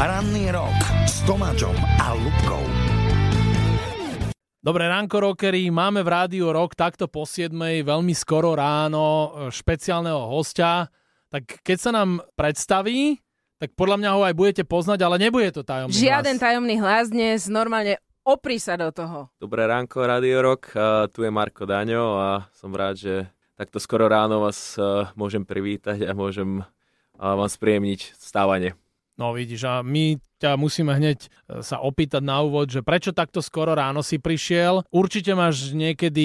Ranný rok s Tomáčom a Lubkou. Dobré ránko, rockery. Máme v rádiu rok takto po 7. veľmi skoro ráno špeciálneho hostia. Tak keď sa nám predstaví, tak podľa mňa ho aj budete poznať, ale nebude to tajomný Žiaden hlas. tajomný hlas dnes, normálne opri sa do toho. Dobré ránko, Radio Rock. A tu je Marko Daňo a som rád, že takto skoro ráno vás a, môžem privítať a môžem a, vám spríjemniť stávanie. No vidíš, a my ťa musíme hneď e, sa opýtať na úvod, že prečo takto skoro ráno si prišiel. Určite máš niekedy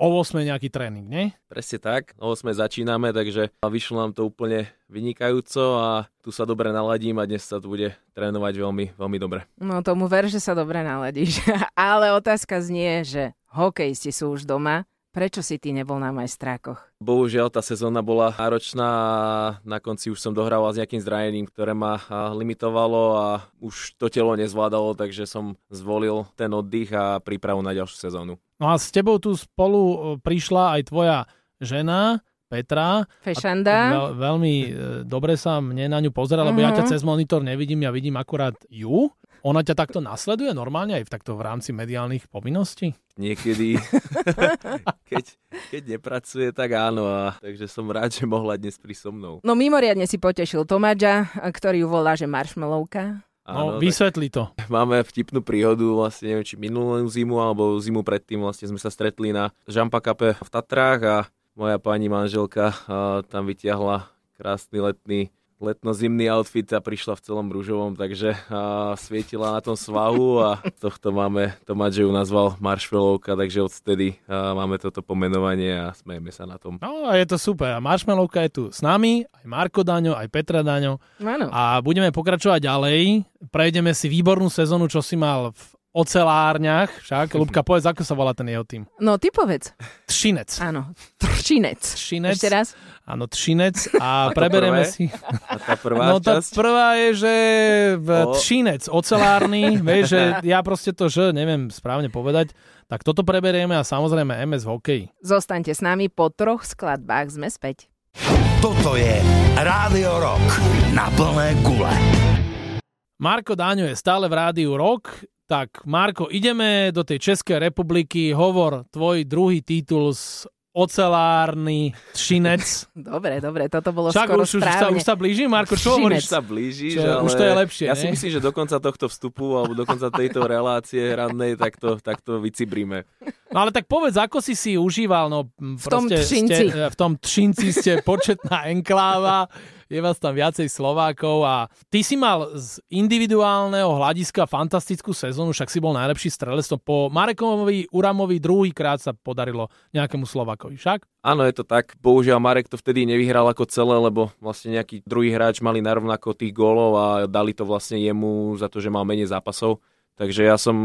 o 8 nejaký tréning, nie? Presne tak. O 8 začíname, takže vyšlo nám to úplne vynikajúco a tu sa dobre naladím a dnes sa tu bude trénovať veľmi, veľmi dobre. No tomu ver, že sa dobre naladíš. Ale otázka znie, že hokejisti sú už doma. Prečo si ty nebol na majstrákoch? Bohužiaľ, tá sezóna bola náročná a na konci už som dohrával s nejakým zranením, ktoré ma limitovalo a už to telo nezvládalo, takže som zvolil ten oddych a prípravu na ďalšiu sezónu. No a s tebou tu spolu e, prišla aj tvoja žena, Petra. Fešanda. Veľ, veľmi e, dobre sa mne na ňu pozera, lebo ja ťa Mhm. cez monitor nevidím, ja vidím akurát ju. Ona ťa takto nasleduje normálne aj v takto v rámci mediálnych povinností? Niekedy, keď, keď nepracuje, tak áno. A, takže som rád, že mohla dnes prísť so mnou. No mimoriadne si potešil Tomáča, ktorý ju volá, že marshmallowka. No, Áno, vysvetli to. máme vtipnú príhodu, vlastne neviem, či minulú zimu alebo zimu predtým vlastne sme sa stretli na Žampa Kape v Tatrách a moja pani manželka a, tam vytiahla krásny letný letno-zimný outfit a prišla v celom rúžovom, takže a, svietila na tom svahu a tohto máme, Tomáč ju nazval Marshmallowka, takže odtedy a, máme toto pomenovanie a smejeme sa na tom. No a je to super. A Marshmallowka je tu s nami, aj Marko Daňo, aj Petra Daňo. Áno. A budeme pokračovať ďalej. Prejdeme si výbornú sezónu, čo si mal v ocelárniach. Však, Lubka, povedz, ako sa volá ten jeho tým. No ty povedz. Tšinec. Áno. Tršinec. Tšinec. Ešte raz. Áno, Tšinec. A Ako preberieme prvé? si... A tá prvá No tá časť? prvá je, že v O. Tšinec, ocelárny, vieš, že ja proste to, že neviem správne povedať, tak toto preberieme a samozrejme MS v hokeji. Zostaňte s nami po troch skladbách. Sme späť. Toto je Rádio Rock na plné gule. Marko Dáňo je stále v rádiu Rock, tak Marko, ideme do tej Českej republiky, hovor tvoj druhý titul z ocelárny Tšinec. Dobre, dobre, toto bolo Však skoro už, už, sa, už sa blíži, Marko, čo hovoríš? Už sa blížiš, Čo, ale už to je lepšie, ja si ne? myslím, že do konca tohto vstupu alebo do konca tejto relácie rannej tak to, tak to vycibríme. No ale tak povedz, ako si si užíval, no V tom Tšinci. Ste, v tom Tšinci ste početná enkláva, je vás tam viacej Slovákov a ty si mal z individuálneho hľadiska fantastickú sezónu, však si bol najlepší strelec, po Marekovi Uramovi druhýkrát sa podarilo nejakému Slovákovi, však? Áno, je to tak. Bohužiaľ Marek to vtedy nevyhral ako celé, lebo vlastne nejaký druhý hráč mali narovnako tých gólov a dali to vlastne jemu za to, že mal menej zápasov. Takže ja som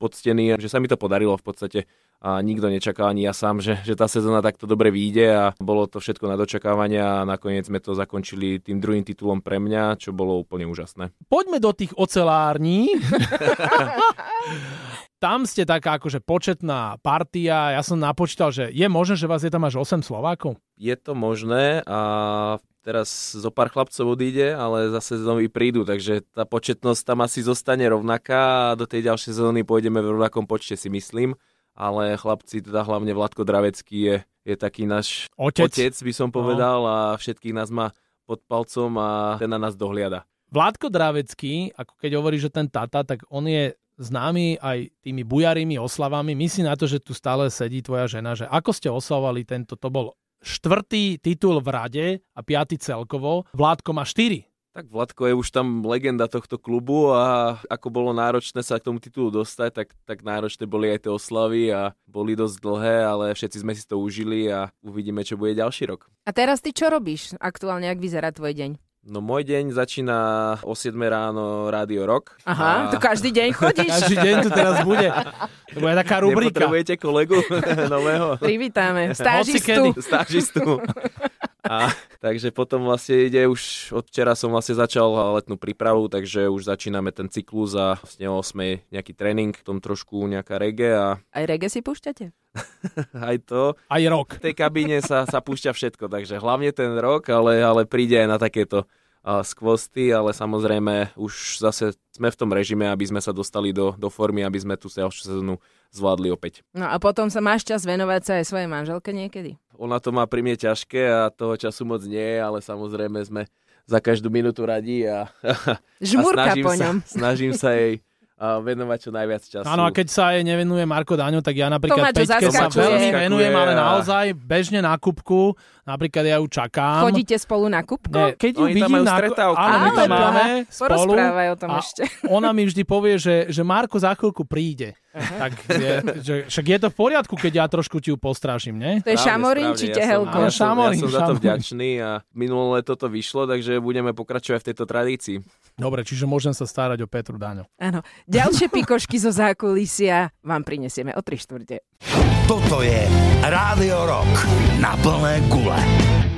poctený, že sa mi to podarilo v podstate a nikto nečakal, ani ja sám, že, že tá sezóna takto dobre vyjde a bolo to všetko na dočakávania a nakoniec sme to zakončili tým druhým titulom pre mňa, čo bolo úplne úžasné. Poďme do tých ocelární. tam ste taká akože početná partia, ja som napočítal, že je možné, že vás je tam až 8 Slovákov? Je to možné a teraz zo pár chlapcov odíde, ale zase znovu prídu, takže tá početnosť tam asi zostane rovnaká a do tej ďalšej sezóny pôjdeme v rovnakom počte si myslím, ale chlapci, teda hlavne Vladko Dravecký je, je taký náš Otec. otec, by som povedal a všetkých nás má pod palcom a ten na nás dohliada. Vládko Dravecký, ako keď hovorí, že ten tata, tak on je známy aj tými bujarými oslavami. Myslí na to, že tu stále sedí tvoja žena, že ako ste oslavovali tento, to bol štvrtý titul v rade a piatý celkovo. Vládko má štyri. Tak Vladko je už tam legenda tohto klubu a ako bolo náročné sa k tomu titulu dostať, tak, tak náročné boli aj tie oslavy a boli dosť dlhé, ale všetci sme si to užili a uvidíme, čo bude ďalší rok. A teraz ty čo robíš aktuálne, ak vyzerá tvoj deň? No môj deň začína o 7 ráno Rádio Rock. Aha, a to každý deň chodíš? Každý deň tu teraz bude. To bude taká rubrika. Nepotrebujete kolegu nového? Privítame. Stážistu. Stážistu. A, takže potom vlastne ide už, od včera som vlastne začal letnú prípravu, takže už začíname ten cyklus a vlastne o 8 nejaký tréning, potom trošku nejaká reggae a Aj reggae si púšťate? aj to. Aj rok. V tej kabíne sa, sa púšťa všetko, takže hlavne ten rok, ale, ale príde aj na takéto a skvosty, ale samozrejme už zase sme v tom režime, aby sme sa dostali do, do formy, aby sme tú ďalšiu sezónu zvládli opäť. No a potom sa máš čas venovať sa aj svojej manželke niekedy? Ona to má pri mne ťažké a toho času moc nie, ale samozrejme sme za každú minútu radí a, Žmurka a snažím, po sa, ňom. snažím sa jej a venovať čo najviac času. Áno, a keď sa aj nevenuje Marko Daňo, tak ja napríklad Peťke sa veľmi venujem, ale naozaj bežne na kubku. Napríklad ja ju čakám. Chodíte spolu na kubko? Nie, keď ju Oni tam vidím majú na... stretávku. Áno, my tam máme spolu. o tom ešte. ona mi vždy povie, že, že Marko za chvíľku príde. Tak je, že, však je to v poriadku, keď ja trošku ti ju postrážim, nie? To je šamorín či Ja som- tehelko? Ja som, ja šamorín, som za to šamorín. vďačný a minulé leto to vyšlo, takže budeme pokračovať v tejto tradícii. Dobre, čiže môžem sa starať o Petru Daňo. Áno. Ďalšie pikošky zo zákulisia vám prinesieme o 3 štvrte. Toto je Rádio Rock na plné gule.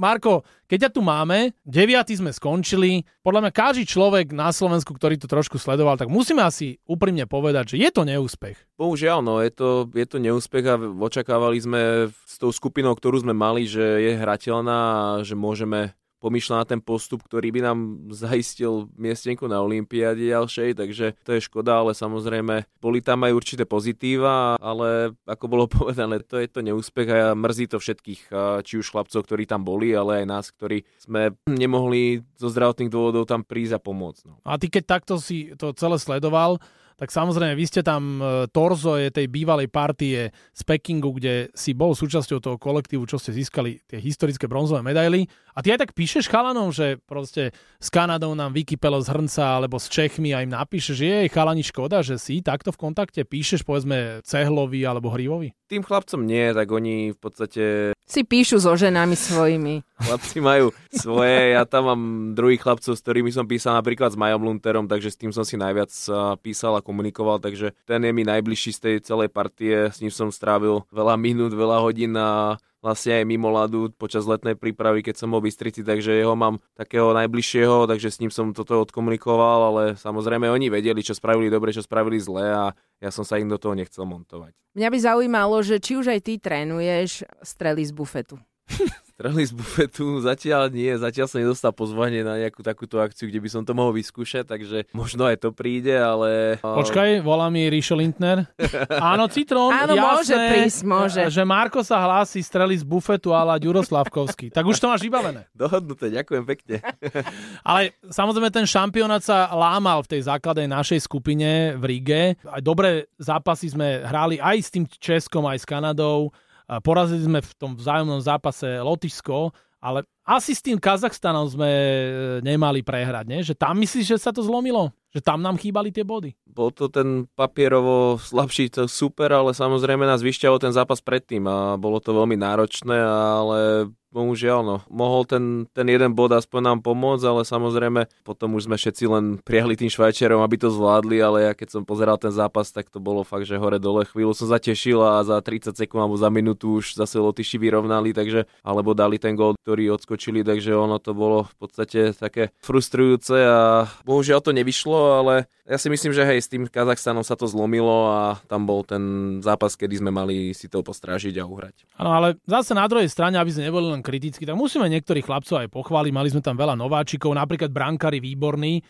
Marko, keď ťa tu máme, deviatý sme skončili. Podľa mňa každý človek na Slovensku, ktorý to trošku sledoval, tak musíme asi úprimne povedať, že je to neúspech. Bohužiaľ, no, je to, je to neúspech a očakávali sme s tou skupinou, ktorú sme mali, že je hrateľná a že môžeme pomýšľať na ten postup, ktorý by nám zaistil miestenku na Olympiáde ďalšej, takže to je škoda, ale samozrejme boli tam aj určité pozitíva, ale ako bolo povedané, to je to neúspech a mrzí to všetkých, či už chlapcov, ktorí tam boli, ale aj nás, ktorí sme nemohli zo zdravotných dôvodov tam prísť a pomôcť. No. A ty keď takto si to celé sledoval, tak samozrejme, vy ste tam, e, Torzo je tej bývalej partie z Pekingu, kde si bol súčasťou toho kolektívu, čo ste získali tie historické bronzové medaily. A ty aj tak píšeš chalanom, že proste s Kanadou nám vykypelo z hrnca, alebo s Čechmi a im napíšeš, že je chalani škoda, že si takto v kontakte píšeš, povedzme, Cehlovi alebo Hrivovi. Tým chlapcom nie, tak oni v podstate Si píšu so ženami svojimi. Chlapci majú svoje, ja tam mám druhých chlapcov, s ktorými som písal napríklad s Majom Lunterom, takže s tým som si najviac a, písal a komunikoval, takže ten je mi najbližší z tej celej partie, s ním som strávil veľa minút, veľa hodín a vlastne aj mimo ľadu počas letnej prípravy, keď som bol v Bystrici, takže jeho mám takého najbližšieho, takže s ním som toto odkomunikoval, ale samozrejme oni vedeli, čo spravili dobre, čo spravili zle a ja som sa im do toho nechcel montovať. Mňa by zaujímalo, že či už aj ty trénuješ strely z bufetu. Strely z bufetu zatiaľ nie, zatiaľ som nedostal pozvanie na nejakú takúto akciu, kde by som to mohol vyskúšať, takže možno aj to príde, ale... Počkaj, volá mi Ríšo Lindner. Áno, Citrón, Áno, jasné, môže prísť, môže. Že Marko sa hlási strely z bufetu ala Ďuro Slavkovský. Tak už to máš vybavené. Dohodnuté, ďakujem pekne. Ale samozrejme ten šampionát sa lámal v tej základnej našej skupine v Ríge. Aj dobré zápasy sme hrali aj s tým Českom, aj s Kanadou. Porazili sme v tom vzájomnom zápase Lotyšsko, ale asi s tým Kazachstanom sme e, nemali prehrať, nie? Že tam myslíš, že sa to zlomilo? Že tam nám chýbali tie body? Bol to ten papierovo slabší, to super, ale samozrejme nás vyšťahol ten zápas predtým a bolo to veľmi náročné, ale bohužiaľ, no, mohol ten, ten jeden bod aspoň nám pomôcť, ale samozrejme potom už sme všetci len priahli tým Švajčiarom, aby to zvládli, ale ja keď som pozeral ten zápas, tak to bolo fakt, že hore dole chvíľu som zatešil a za 30 sekúnd alebo za minútu už zase Lotyši vyrovnali, takže, alebo dali ten gól, ktorý odskočili, takže ono to bolo v podstate také frustrujúce a bohužiaľ to nevyšlo, ale ja si myslím, že hej, s tým Kazachstanom sa to zlomilo a tam bol ten zápas, kedy sme mali si to postrážiť a uhrať. Áno, ale zase na druhej strane, aby sme neboli len kritickí, tak musíme niektorých chlapcov aj pochváliť. Mali sme tam veľa nováčikov, napríklad brankári výborní, e,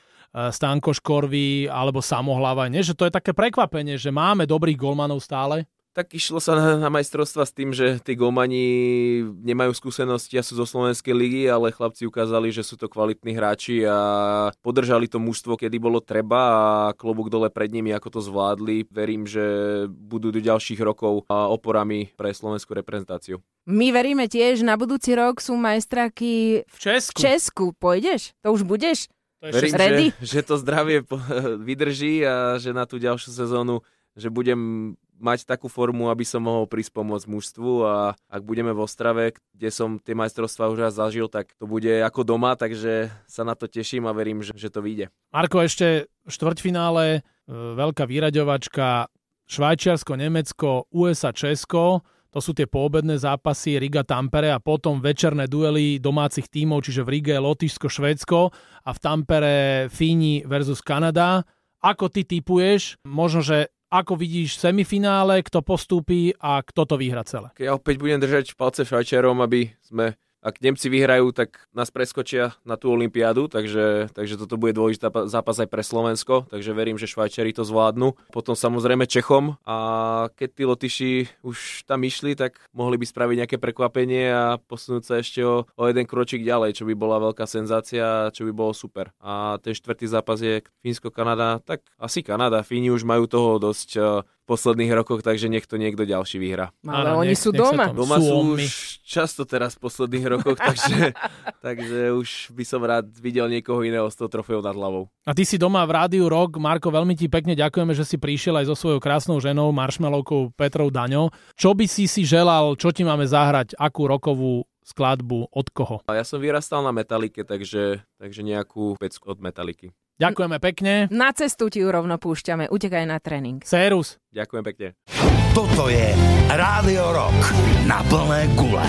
Stanko Škorvy alebo Samohlava. Nie, že to je také prekvapenie, že máme dobrých golmanov stále. Tak išlo sa na, na majstrovstva s tým, že tí golmani nemajú skúsenosti a sú zo Slovenskej ligy, ale chlapci ukázali, že sú to kvalitní hráči a podržali to mužstvo, kedy bolo treba a klobúk dole pred nimi, ako to zvládli. Verím, že budú do ďalších rokov oporami pre slovenskú reprezentáciu. My veríme tiež, na budúci rok sú majstraky V Česku. v Česku. Pôjdeš? To už budeš? To je Verím, Ready? že, že to zdravie vydrží a že na tú ďalšiu sezónu že budem mať takú formu, aby som mohol prísť pomôcť mužstvu a ak budeme v Ostrave, kde som tie majstrovstvá už raz zažil, tak to bude ako doma, takže sa na to teším a verím, že, že to vyjde. Marko, ešte štvrťfinále, e, veľká vyraďovačka Švajčiarsko, Nemecko, USA, Česko. To sú tie poobedné zápasy Riga, Tampere a potom večerné duely domácich tímov, čiže v Rige Lotyšsko, Švédsko a v Tampere Fíni versus Kanada. Ako ty typuješ? Možno, že ako vidíš semifinále, kto postúpi a kto to vyhra celé? Ja opäť budem držať palce Švajčiarom, aby sme ak Nemci vyhrajú, tak nás preskočia na tú olympiádu, takže, takže toto bude dôležitý zápas aj pre Slovensko, takže verím, že Švajčari to zvládnu. Potom samozrejme Čechom a keď tí Lotyši už tam išli, tak mohli by spraviť nejaké prekvapenie a posunúť sa ešte o, o jeden kročík ďalej, čo by bola veľká senzácia, čo by bolo super. A ten štvrtý zápas je Fínsko-Kanada, tak asi Kanada. Fíni už majú toho dosť posledných rokoch, takže nech to niekto ďalší vyhra. Ale Áno, oni nech, sú nech doma. Doma sú, sú už často teraz v posledných rokoch, takže, takže už by som rád videl niekoho iného s tou trofejou nad hlavou. A ty si doma v Rádiu Rock. Marko, veľmi ti pekne ďakujeme, že si prišiel aj so svojou krásnou ženou, maršmelovkou Petrou Daňou. Čo by si si želal, čo ti máme zahrať, akú rokovú skladbu, od koho? Ja som vyrastal na Metalike, takže, takže nejakú pecku od Metaliky. Ďakujeme pekne. Na cestu ti ju rovno púšťame. Utekaj na tréning. Serus. Ďakujem pekne. Toto je Rádio Rock na plné gule.